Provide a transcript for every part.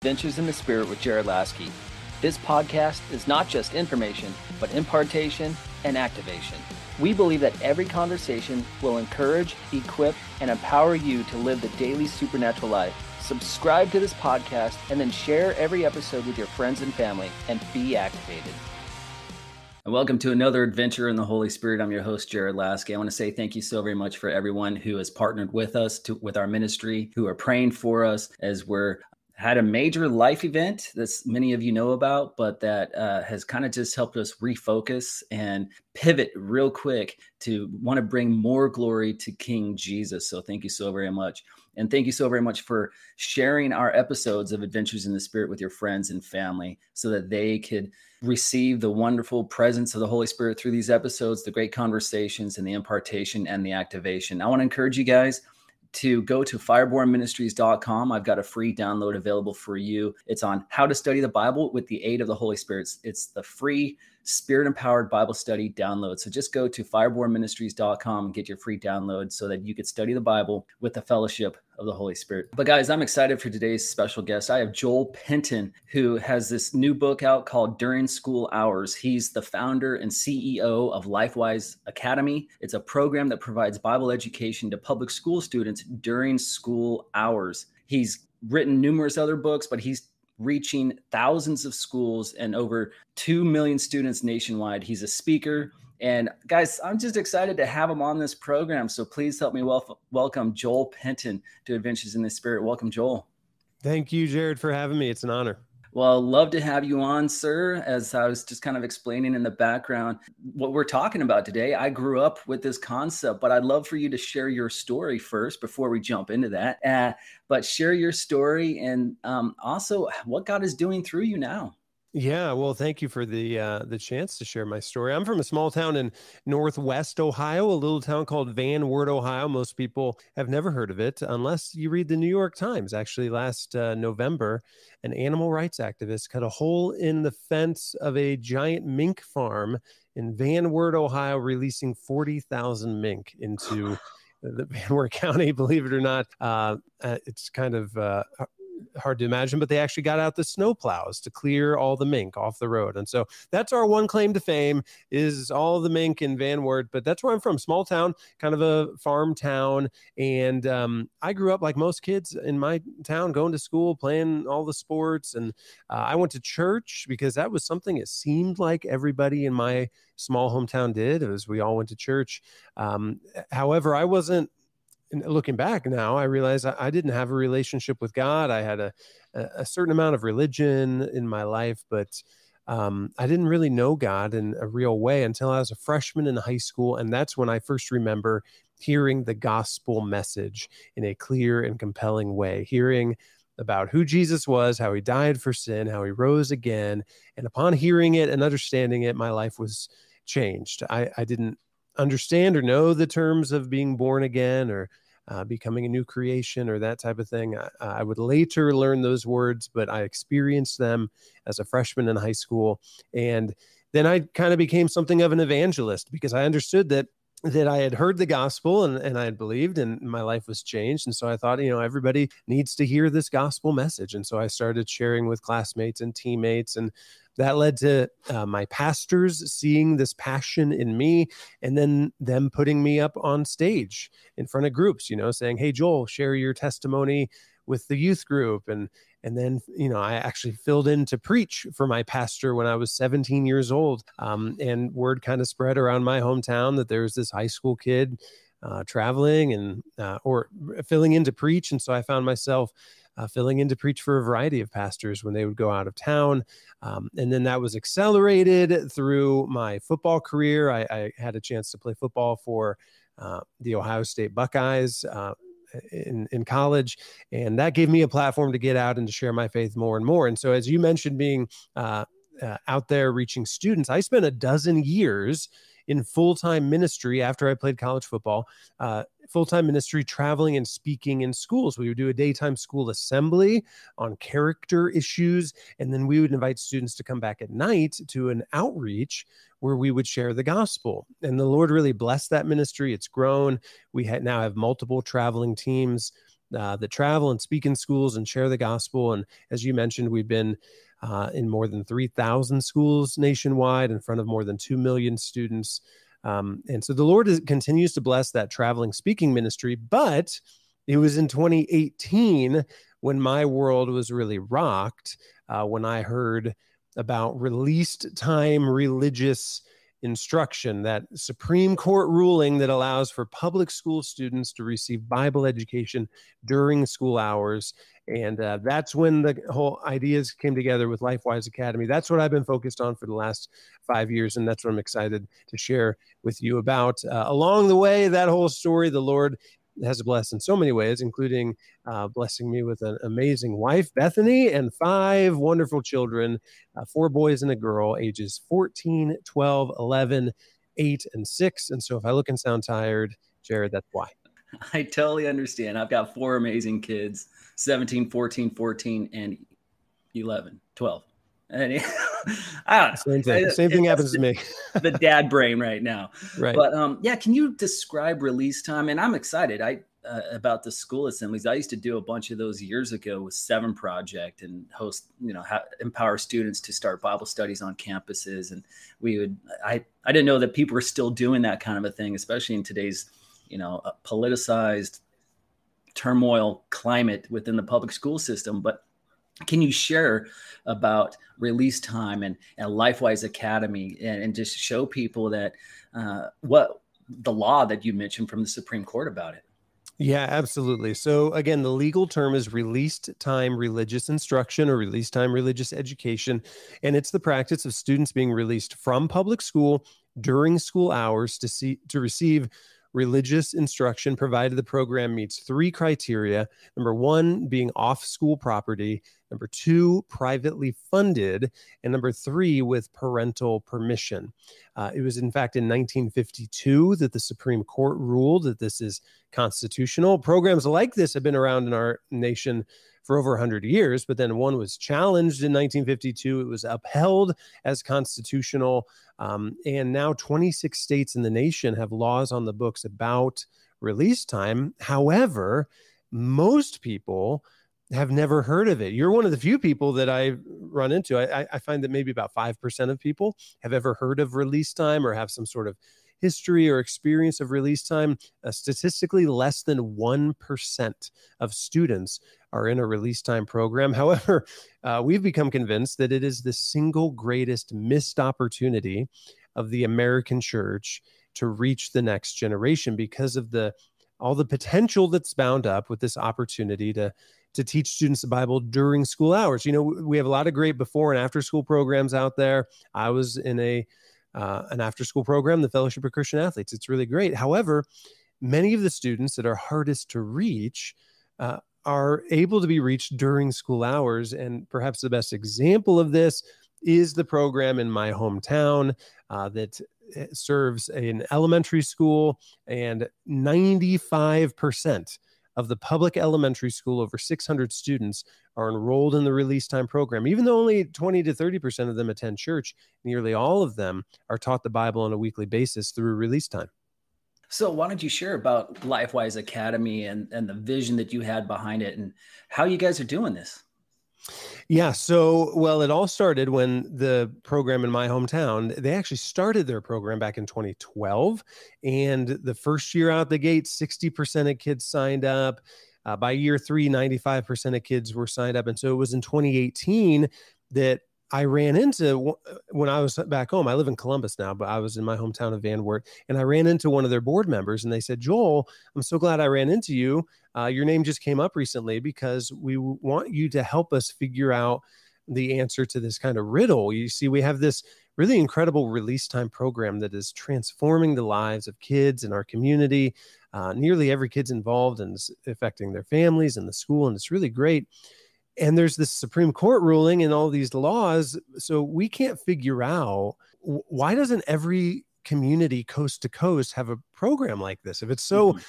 Adventures in the Spirit with Jared Laskey. This podcast is not just information, but impartation and activation. We believe that every conversation will encourage, equip, and empower you to live the daily supernatural life. Subscribe to this podcast and then share every episode with your friends and family and be activated. And welcome to another adventure in the Holy Spirit. I'm your host, Jared Laskey. I want to say thank you so very much for everyone who has partnered with us to, with our ministry, who are praying for us as we're had a major life event that many of you know about, but that uh, has kind of just helped us refocus and pivot real quick to want to bring more glory to King Jesus. So thank you so very much. And thank you so very much for sharing our episodes of Adventures in the Spirit with your friends and family so that they could receive the wonderful presence of the Holy Spirit through these episodes, the great conversations and the impartation and the activation. I want to encourage you guys to go to firebornministries.com. I've got a free download available for you. It's on how to study the Bible with the aid of the Holy Spirit. It's the free spirit empowered Bible study download. So just go to firebornministries.com and get your free download so that you could study the Bible with the fellowship of the Holy Spirit. But guys, I'm excited for today's special guest. I have Joel Penton, who has this new book out called During School Hours. He's the founder and CEO of LifeWise Academy. It's a program that provides Bible education to public school students during school hours. He's written numerous other books, but he's reaching thousands of schools and over 2 million students nationwide. He's a speaker. And guys, I'm just excited to have him on this program. So please help me wel- welcome Joel Penton to Adventures in the Spirit. Welcome, Joel. Thank you, Jared, for having me. It's an honor. Well, love to have you on, sir. As I was just kind of explaining in the background, what we're talking about today, I grew up with this concept, but I'd love for you to share your story first before we jump into that. Uh, but share your story and um, also what God is doing through you now. Yeah, well, thank you for the uh, the chance to share my story. I'm from a small town in Northwest Ohio, a little town called Van Wert, Ohio. Most people have never heard of it unless you read the New York Times. Actually, last uh, November, an animal rights activist cut a hole in the fence of a giant mink farm in Van Wert, Ohio, releasing 40,000 mink into the Van Wert County. Believe it or not, uh, uh it's kind of uh, hard to imagine, but they actually got out the snow plows to clear all the mink off the road. And so that's our one claim to fame is all the mink in Van Wert. But that's where I'm from, small town, kind of a farm town. And um, I grew up like most kids in my town, going to school, playing all the sports. And uh, I went to church because that was something it seemed like everybody in my small hometown did as we all went to church. Um, however, I wasn't looking back now, I realize I, I, didn't have a relationship with God. I had a, a certain amount of religion in my life, but um, I didn't really know God in a real way until I was a freshman in high school. And that's when I first remember hearing the gospel message in a clear and compelling way, hearing about who Jesus was, how he died for sin, how he rose again. And upon hearing it and understanding it, my life was changed. I, I didn't understand or know the terms of being born again or uh, becoming a new creation or that type of thing. I, I, would later learn those words, but I experienced them as a freshman in high school. And then I kind of became something of an evangelist because I understood that that I had heard the gospel and, and I had believed and my life was changed. And so I thought, you know, everybody needs to hear this gospel message. And so I started sharing with classmates and teammates and that led to uh, my pastors seeing this passion in me and then them putting me up on stage in front of groups you know saying hey joel share your testimony with the youth group and and then you know i actually filled in to preach for my pastor when i was 17 years old um, and word kind of spread around my hometown that there was this high school kid uh, traveling and uh, or filling in to preach and so i found myself uh, filling in to preach for a variety of pastors when they would go out of town. Um, and then that was accelerated through my football career. I, I had a chance to play football for uh, the Ohio State Buckeyes. Uh, in, in college. And that gave me a platform to get out and to share my faith more and more. And so, as you mentioned, being uh, uh, out there reaching students, I spent a dozen years in full time ministry after I played college football, uh, full time ministry, traveling and speaking in schools. We would do a daytime school assembly on character issues, and then we would invite students to come back at night to an outreach where we would share the gospel. And the Lord really blessed that ministry. It's grown. We ha- now have multiple traveling teams uh, that travel and speak in schools and share the gospel. And as you mentioned, we've been uh, in more than 3,000 schools nationwide in front of more than 2 million students. Um, and so the Lord is, continues to bless that traveling speaking ministry. But it was in 2018 when my world was really rocked uh, when I heard about released time religious instruction, that Supreme Court ruling that allows for public school students to receive Bible education during school hours. And uh, that's when the whole ideas came together with LifeWise Academy. That's what I've been focused on for the last five years. And that's what I'm excited to share with you about. Uh, along the way, that whole story, the Lord has blessed in so many ways, including uh, blessing me with an amazing wife, Bethany, and five wonderful children uh, four boys and a girl, ages 14, 12, 11, 8, and 6. And so if I look and sound tired, Jared, that's why. I totally understand. I've got four amazing kids 17, 14, 14, and 11, 12. And I don't know. Same thing. Same thing happens to me. the dad brain right now. Right. But um, yeah, can you describe release time? And I'm excited. I uh, about the school assemblies. I used to do a bunch of those years ago with Seven Project and host, you know, empower students to start Bible studies on campuses. And we would, I, I didn't know that people were still doing that kind of a thing, especially in today's, you know, uh, politicized turmoil climate within the public school system. But can you share about release time and, and lifewise academy and, and just show people that uh, what the law that you mentioned from the supreme court about it yeah, absolutely. So, again, the legal term is released time religious instruction or release time religious education. And it's the practice of students being released from public school during school hours to see to receive religious instruction provided the program meets three criteria number one being off school property number two privately funded and number three with parental permission. Uh, it was in fact in 1952 that the supreme court ruled that this is constitutional. Programs like this have been around in our nation for over 100 years, but then one was challenged in 1952. It was upheld as constitutional. Um, and now 26 states in the nation have laws on the books about release time. However, most people have never heard of it. You're one of the few people that I run into. I, I find that maybe about 5% of people have ever heard of release time or have some sort of history or experience of release time, uh, statistically less than 1% of students are in a release time program. However, uh, we've become convinced that it is the single greatest missed opportunity of the American church to reach the next generation because of the all the potential that's bound up with this opportunity to to teach students the Bible during school hours. You know, we have a lot of great before and after school programs out there. I was in a uh, an after school program, the Fellowship of Christian Athletes. It's really great. However, many of the students that are hardest to reach uh, are able to be reached during school hours. And perhaps the best example of this is the program in my hometown uh, that eh, serves an elementary school, and 95% of the public elementary school, over 600 students, are enrolled in the release time program. Even though only 20 to 30% of them attend church, nearly all of them are taught the Bible on a weekly basis through release time. So, why don't you share about LifeWise Academy and, and the vision that you had behind it and how you guys are doing this? Yeah. So, well, it all started when the program in my hometown, they actually started their program back in 2012. And the first year out the gate, 60% of kids signed up. Uh, by year three, 95% of kids were signed up. And so it was in 2018 that I ran into when I was back home. I live in Columbus now, but I was in my hometown of Van Wert, and I ran into one of their board members, and they said, "Joel, I'm so glad I ran into you. Uh, your name just came up recently because we want you to help us figure out the answer to this kind of riddle. You see, we have this really incredible release time program that is transforming the lives of kids in our community. Uh, nearly every kid's involved and it's affecting their families and the school, and it's really great." And there's this Supreme Court ruling and all these laws. So we can't figure out why doesn't every community coast to coast have a program like this? If it's so mm-hmm.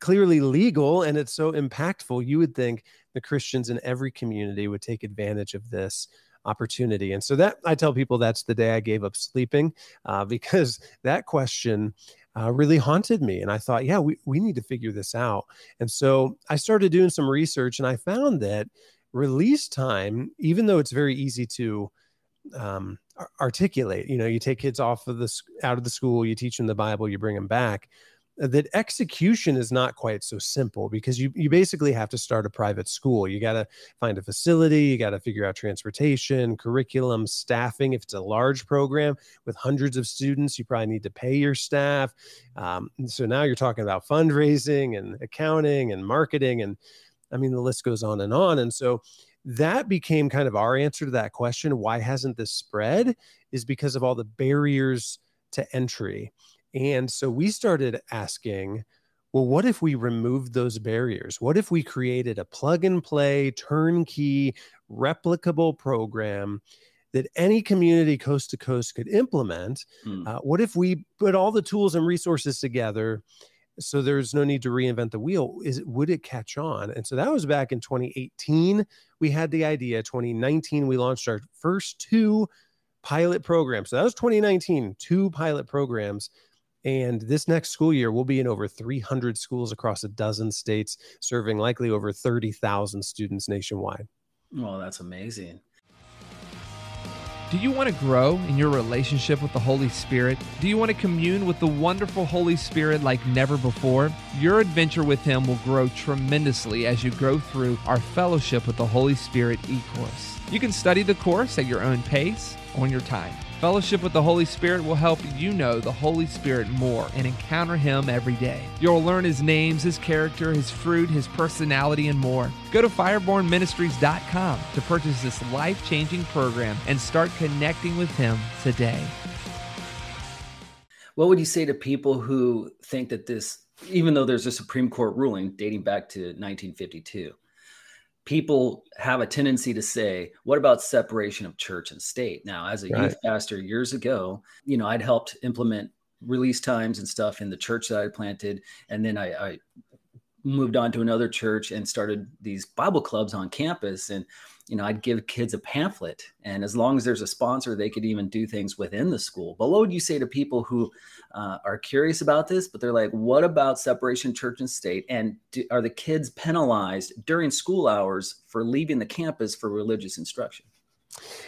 clearly legal and it's so impactful, you would think the Christians in every community would take advantage of this opportunity. And so that I tell people that's the day I gave up sleeping uh, because that question uh, really haunted me. And I thought, yeah, we, we need to figure this out. And so I started doing some research and I found that release time, even though it's very easy to um, articulate, you know, you take kids off of the out of the school, you teach them the Bible, you bring them back that execution is not quite so simple because you you basically have to start a private school. You got to find a facility, you got to figure out transportation, curriculum, staffing. If it's a large program with hundreds of students, you probably need to pay your staff. Um, so now you're talking about fundraising and accounting and marketing, and I mean the list goes on and on. And so that became kind of our answer to that question: Why hasn't this spread? Is because of all the barriers to entry and so we started asking, well, what if we removed those barriers? What if we created a plug and play, turnkey, replicable program that any community coast to coast could implement? Mm. Uh, what if we put all the tools and resources together? So there's no need to reinvent the wheel. Is would it catch on? And so that was back in 2018. We had the idea. 2019, we launched our first two pilot programs. So that was 2019, two pilot programs and this next school year, we'll be in over 300 schools across a dozen states, serving likely over 30,000 students nationwide. Well, that's amazing. Do you want to grow in your relationship with the Holy Spirit? Do you want to commune with the wonderful Holy Spirit like never before? Your adventure with Him will grow tremendously as you grow through our Fellowship with the Holy Spirit e course. You can study the course at your own pace on your time. Fellowship with the Holy Spirit will help you know the Holy Spirit more and encounter Him every day. You'll learn His names, His character, His fruit, His personality, and more. Go to firebornministries.com to purchase this life changing program and start connecting with Him today. What would you say to people who think that this, even though there's a Supreme Court ruling dating back to 1952, people have a tendency to say, what about separation of church and state? Now, as a right. youth pastor years ago, you know, I'd helped implement release times and stuff in the church that I planted. And then I, I moved on to another church and started these Bible clubs on campus. And you know, I'd give kids a pamphlet, and as long as there's a sponsor, they could even do things within the school. But what would you say to people who uh, are curious about this, but they're like, "What about separation church and state? And do, are the kids penalized during school hours for leaving the campus for religious instruction?"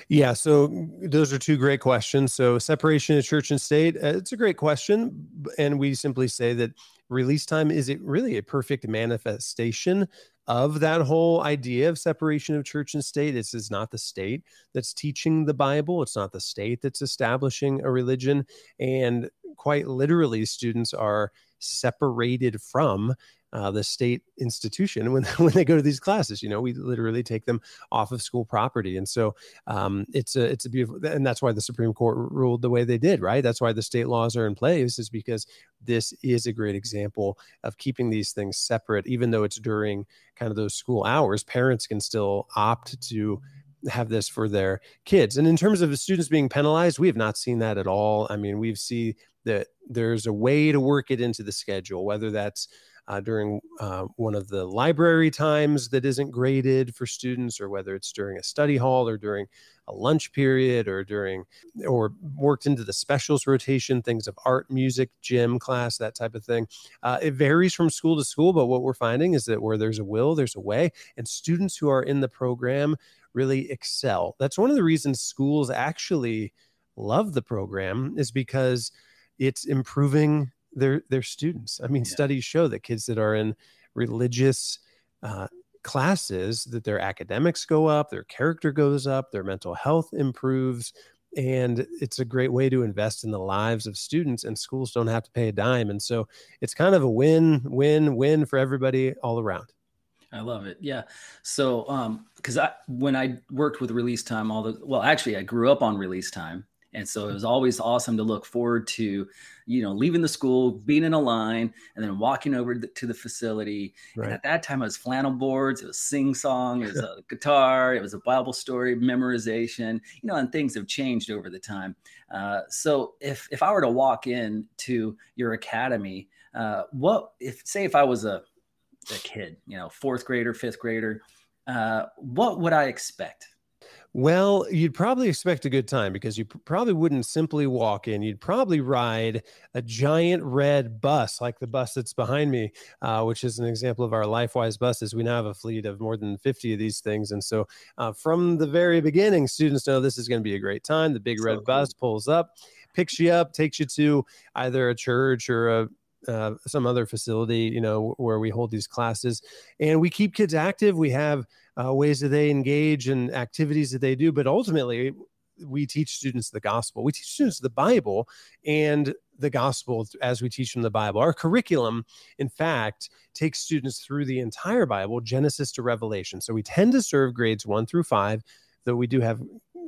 Yeah, so those are two great questions. So separation of church and state, uh, it's a great question, and we simply say that release time is it really a perfect manifestation of that whole idea of separation of church and state. This is not the state that's teaching the Bible, it's not the state that's establishing a religion. And quite literally, students are separated from uh, the state institution when when they go to these classes. You know, we literally take them off of school property, and so um, it's a it's a beautiful, and that's why the Supreme Court ruled the way they did. Right, that's why the state laws are in place, is because this is a great example of keeping these things separate, even though it's during kind of those school hours. Parents can still opt to have this for their kids. And in terms of the students being penalized, we have not seen that at all. I mean, we've seen that there's a way to work it into the schedule, whether that's uh, during uh, one of the library times that isn't graded for students, or whether it's during a study hall or during a lunch period or during or worked into the specials rotation things of art music gym class that type of thing. Uh, it varies from school to school but what we're finding is that where there's a will there's a way and students who are in the program really excel. That's one of the reasons schools actually love the program is because it's improving their their students. I mean, yeah. studies show that kids that are in religious uh, classes that their academics go up, their character goes up, their mental health improves, and it's a great way to invest in the lives of students. And schools don't have to pay a dime, and so it's kind of a win win win for everybody all around. I love it. Yeah. So, um, because I when I worked with release time, all the well, actually, I grew up on release time, and so it was always awesome to look forward to, you know, leaving the school, being in a line, and then walking over to the facility. Right. And at that time, it was flannel boards, it was sing song, it was a guitar, it was a Bible story memorization, you know, and things have changed over the time. Uh, so if if I were to walk in to your academy, uh, what if say if I was a a kid, you know, fourth grader, fifth grader, uh, what would I expect? Well, you'd probably expect a good time because you probably wouldn't simply walk in. You'd probably ride a giant red bus like the bus that's behind me, uh, which is an example of our LifeWise buses. We now have a fleet of more than 50 of these things. And so uh, from the very beginning, students know this is going to be a great time. The big so red cool. bus pulls up, picks you up, takes you to either a church or a uh, some other facility, you know, where we hold these classes, and we keep kids active. We have uh, ways that they engage and activities that they do, but ultimately, we teach students the gospel. We teach students the Bible and the gospel as we teach them the Bible. Our curriculum, in fact, takes students through the entire Bible, Genesis to Revelation. So we tend to serve grades one through five, though we do have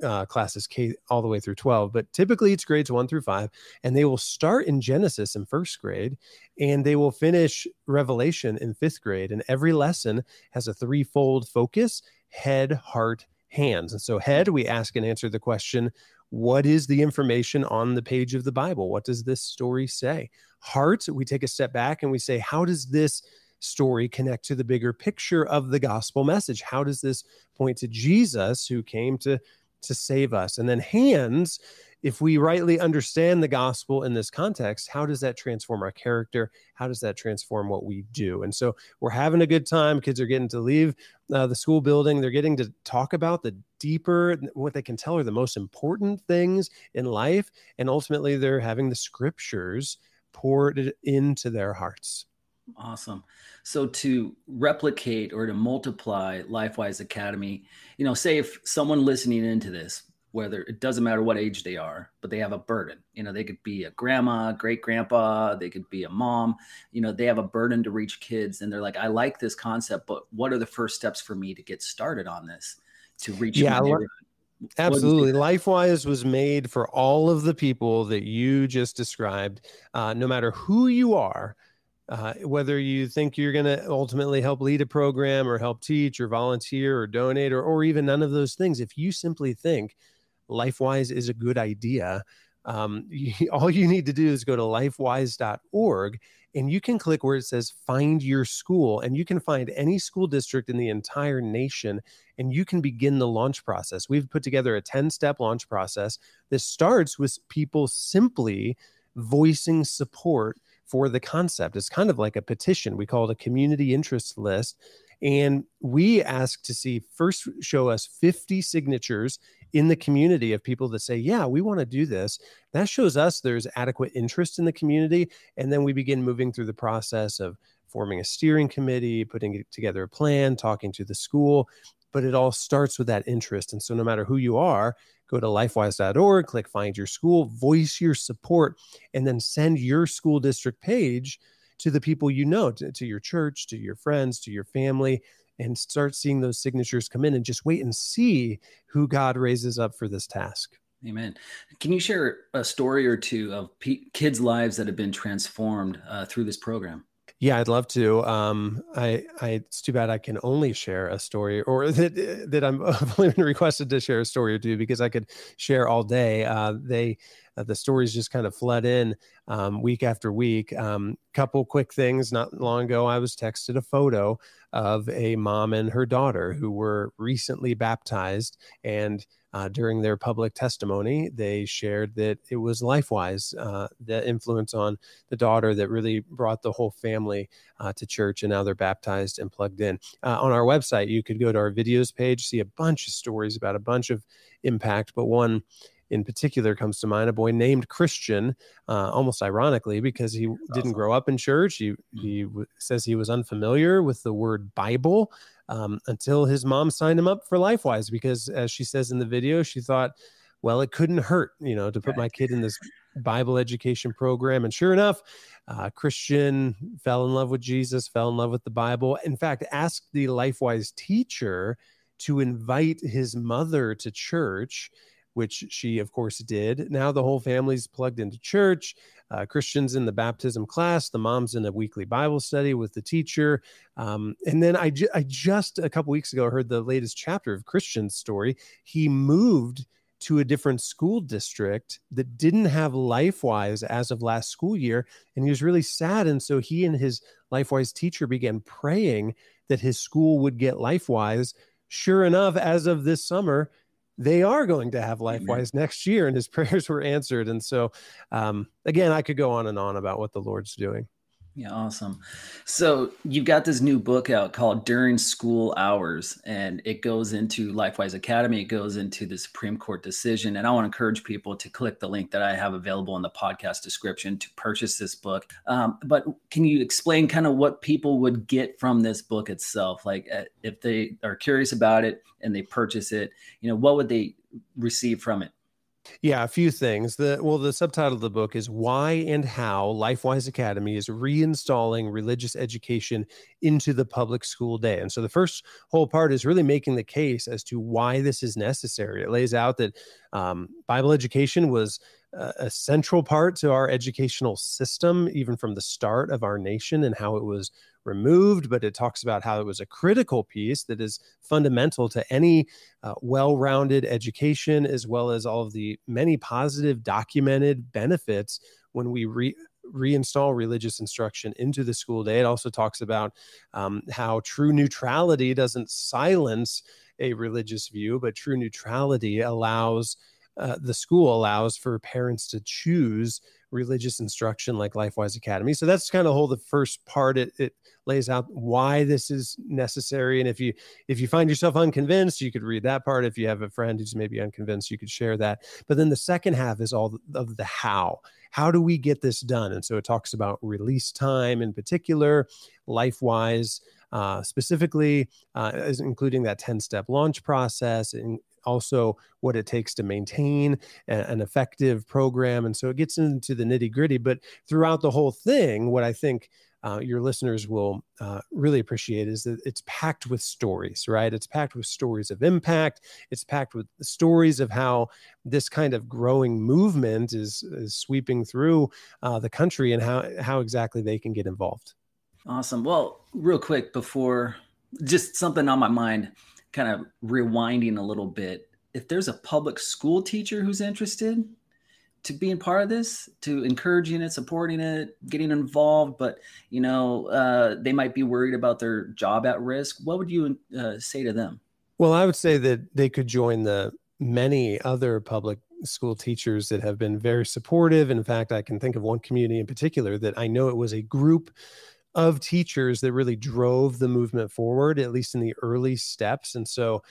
uh, classes K all the way through 12, but typically it's grades one through five, and they will start in Genesis in first grade and they will finish Revelation in fifth grade. And every lesson has a threefold focus head, heart, hands. And so, head, we ask and answer the question what is the information on the page of the Bible? What does this story say? Heart, we take a step back and we say, how does this story connect to the bigger picture of the gospel message? How does this point to Jesus who came to to save us. And then hands, if we rightly understand the gospel in this context, how does that transform our character? How does that transform what we do? And so we're having a good time. Kids are getting to leave uh, the school building. They're getting to talk about the deeper, what they can tell are the most important things in life. And ultimately, they're having the scriptures poured into their hearts. Awesome. So to replicate or to multiply LifeWise Academy, you know, say if someone listening into this, whether it doesn't matter what age they are, but they have a burden, you know, they could be a grandma, great grandpa, they could be a mom, you know, they have a burden to reach kids and they're like, I like this concept, but what are the first steps for me to get started on this to reach? Yeah, Absolutely. LifeWise was made for all of the people that you just described, uh, no matter who you are uh, whether you think you're going to ultimately help lead a program or help teach or volunteer or donate or, or even none of those things, if you simply think LifeWise is a good idea, um, you, all you need to do is go to lifewise.org and you can click where it says find your school and you can find any school district in the entire nation and you can begin the launch process. We've put together a 10 step launch process that starts with people simply voicing support for the concept. It's kind of like a petition. We call it a community interest list. And we ask to see first show us 50 signatures in the community of people that say, Yeah, we want to do this. That shows us there's adequate interest in the community. And then we begin moving through the process of forming a steering committee, putting together a plan, talking to the school. But it all starts with that interest. And so, no matter who you are, go to lifewise.org, click find your school, voice your support, and then send your school district page to the people you know, to, to your church, to your friends, to your family, and start seeing those signatures come in and just wait and see who God raises up for this task. Amen. Can you share a story or two of kids' lives that have been transformed uh, through this program? Yeah, I'd love to. Um, I, I, it's too bad I can only share a story, or that that I'm only been requested to share a story or two because I could share all day. Uh, they, uh, the stories just kind of flood in um, week after week. Um, couple quick things. Not long ago, I was texted a photo of a mom and her daughter who were recently baptized, and uh, during their public testimony, they shared that it was LifeWise, uh, the influence on the daughter that really brought the whole family uh, to church, and now they're baptized and plugged in. Uh, on our website, you could go to our videos page, see a bunch of stories about a bunch of impact, but one in particular comes to mind a boy named Christian, uh, almost ironically, because he didn't grow up in church. He, mm-hmm. he w- says he was unfamiliar with the word Bible um, until his mom signed him up for LifeWise, because as she says in the video, she thought, well, it couldn't hurt, you know, to put my kid in this Bible education program. And sure enough, uh, Christian fell in love with Jesus, fell in love with the Bible. In fact, asked the LifeWise teacher to invite his mother to church which she, of course, did. Now the whole family's plugged into church. Uh, Christians in the baptism class, the mom's in a weekly Bible study with the teacher. Um, and then I, ju- I just a couple weeks ago heard the latest chapter of Christian's story. He moved to a different school district that didn't have LifeWise as of last school year. And he was really sad. And so he and his LifeWise teacher began praying that his school would get LifeWise. Sure enough, as of this summer, they are going to have LifeWise Amen. next year, and his prayers were answered. And so, um, again, I could go on and on about what the Lord's doing. Yeah, awesome. So you've got this new book out called During School Hours, and it goes into LifeWise Academy. It goes into the Supreme Court decision. And I want to encourage people to click the link that I have available in the podcast description to purchase this book. Um, but can you explain kind of what people would get from this book itself? Like uh, if they are curious about it and they purchase it, you know, what would they receive from it? Yeah, a few things. The well, the subtitle of the book is Why and How LifeWise Academy is reinstalling religious education into the public school day. And so the first whole part is really making the case as to why this is necessary. It lays out that um, Bible education was a central part to our educational system, even from the start of our nation, and how it was removed, but it talks about how it was a critical piece that is fundamental to any uh, well rounded education, as well as all of the many positive documented benefits when we re- reinstall religious instruction into the school day. It also talks about um, how true neutrality doesn't silence a religious view, but true neutrality allows. Uh, the school allows for parents to choose religious instruction like lifewise academy. So that's kind of whole the first part it, it lays out why this is necessary. And if you if you find yourself unconvinced you could read that part. If you have a friend who's maybe unconvinced you could share that. But then the second half is all of the how. How do we get this done? And so it talks about release time in particular lifewise uh, specifically uh, including that 10 step launch process and also what it takes to maintain an effective program and so it gets into the nitty gritty but throughout the whole thing what i think uh, your listeners will uh, really appreciate is that it's packed with stories, right? It's packed with stories of impact. It's packed with stories of how this kind of growing movement is, is sweeping through uh, the country and how, how exactly they can get involved. Awesome. Well, real quick before just something on my mind, kind of rewinding a little bit. If there's a public school teacher who's interested, to being part of this, to encouraging it, supporting it, getting involved, but you know uh, they might be worried about their job at risk. What would you uh, say to them? Well, I would say that they could join the many other public school teachers that have been very supportive. In fact, I can think of one community in particular that I know it was a group of teachers that really drove the movement forward, at least in the early steps. And so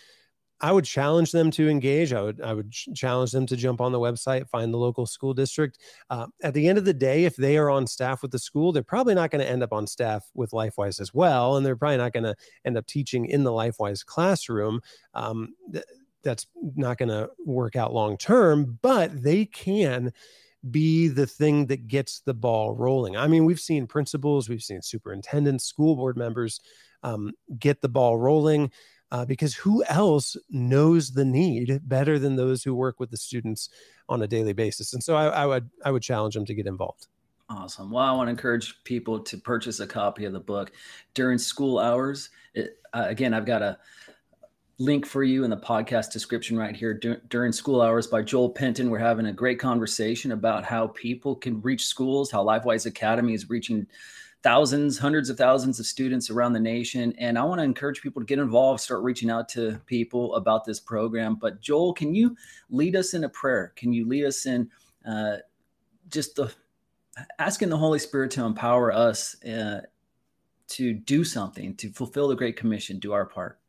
I would challenge them to engage. I would I would challenge them to jump on the website, find the local school district. Uh, at the end of the day, if they are on staff with the school, they're probably not going to end up on staff with LifeWise as well, and they're probably not going to end up teaching in the LifeWise classroom. Um, th- that's not going to work out long term, but they can be the thing that gets the ball rolling. I mean, we've seen principals, we've seen superintendents, school board members um, get the ball rolling uh, because who else knows the need better than those who work with the students on a daily basis? And so I, I would I would challenge them to get involved. Awesome. Well, I want to encourage people to purchase a copy of the book during school hours. It, uh, again, I've got a link for you in the podcast description right here Dur- during school hours by Joel Penton. We're having a great conversation about how people can reach schools, how LifeWise Academy is reaching thousands, hundreds of thousands of students around the nation. And I want to encourage people to get involved, start reaching out to people about this program. But Joel, can you lead us in a prayer? Can you lead us in uh, just the asking the Holy Spirit to empower us uh, to do something, to fulfill the Great Commission, do our part?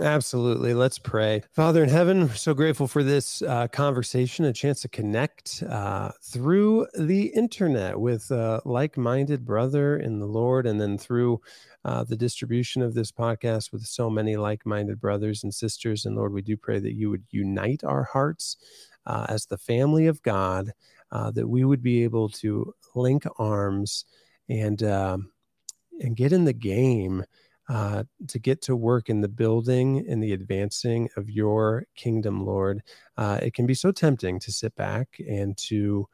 Absolutely. Let's pray. Father in heaven, so grateful for this uh, conversation, a chance to connect uh, through the internet with a like minded brother in the Lord, and then through uh, the distribution of this podcast with so many like minded brothers and sisters. And Lord, we do pray that you would unite our hearts uh, as the family of God, uh, that we would be able to link arms and, um, and get in the game uh, to get to work in the building and the advancing of your kingdom, Lord. Uh, it can be so tempting to sit back and to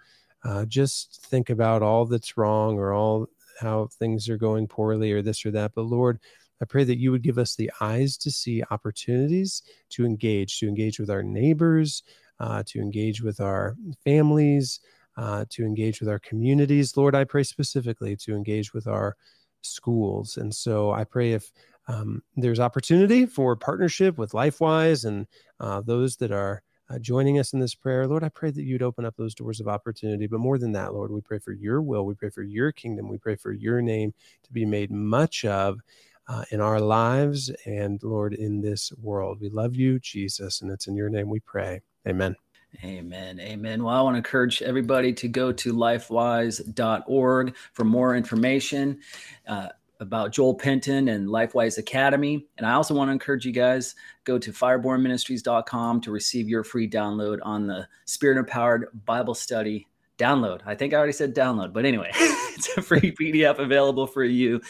uh, just think about all that's wrong or all how things are going poorly or this or that. But Lord, I pray that you would give us the eyes to see opportunities to engage, to engage with our neighbors, uh, to engage with our families, uh, to engage with our communities. Lord, I pray specifically to engage with our schools. And so I pray if um, there's opportunity for partnership with LifeWise and uh, those that are uh, joining us in this prayer. Lord, I pray that you'd open up those doors of opportunity. But more than that, Lord, we pray for your will. We pray for your kingdom. We pray for your name to be made much of. Uh, in our lives and Lord, in this world. We love you, Jesus, and it's in your name we pray. Amen. Amen. Amen. Well, I want to encourage everybody to go to lifewise.org for more information. Uh, about Joel Penton and LifeWise Academy. And I also want to encourage you guys go to firebornministries.com to receive your free download on the Spirit Empowered Bible Study download. I think I already said download, but anyway, it's a free PDF available for you.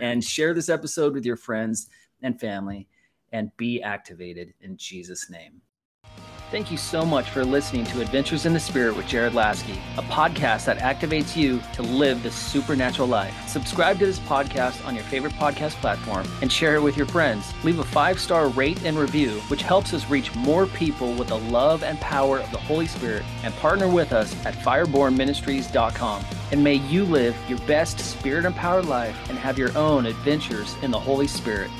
And share this episode with your friends and family and be activated in Jesus' name. Thank you so much for listening to Adventures in the Spirit with Jared Laskey, a podcast that activates you to live the supernatural life. Subscribe to this podcast on your favorite podcast platform and share it with your friends. Leave a five star rate and review, which helps us reach more people with the love and power of the Holy Spirit. And partner with us at firebornministries.com. And may you live your best spirit empowered life and have your own adventures in the Holy Spirit.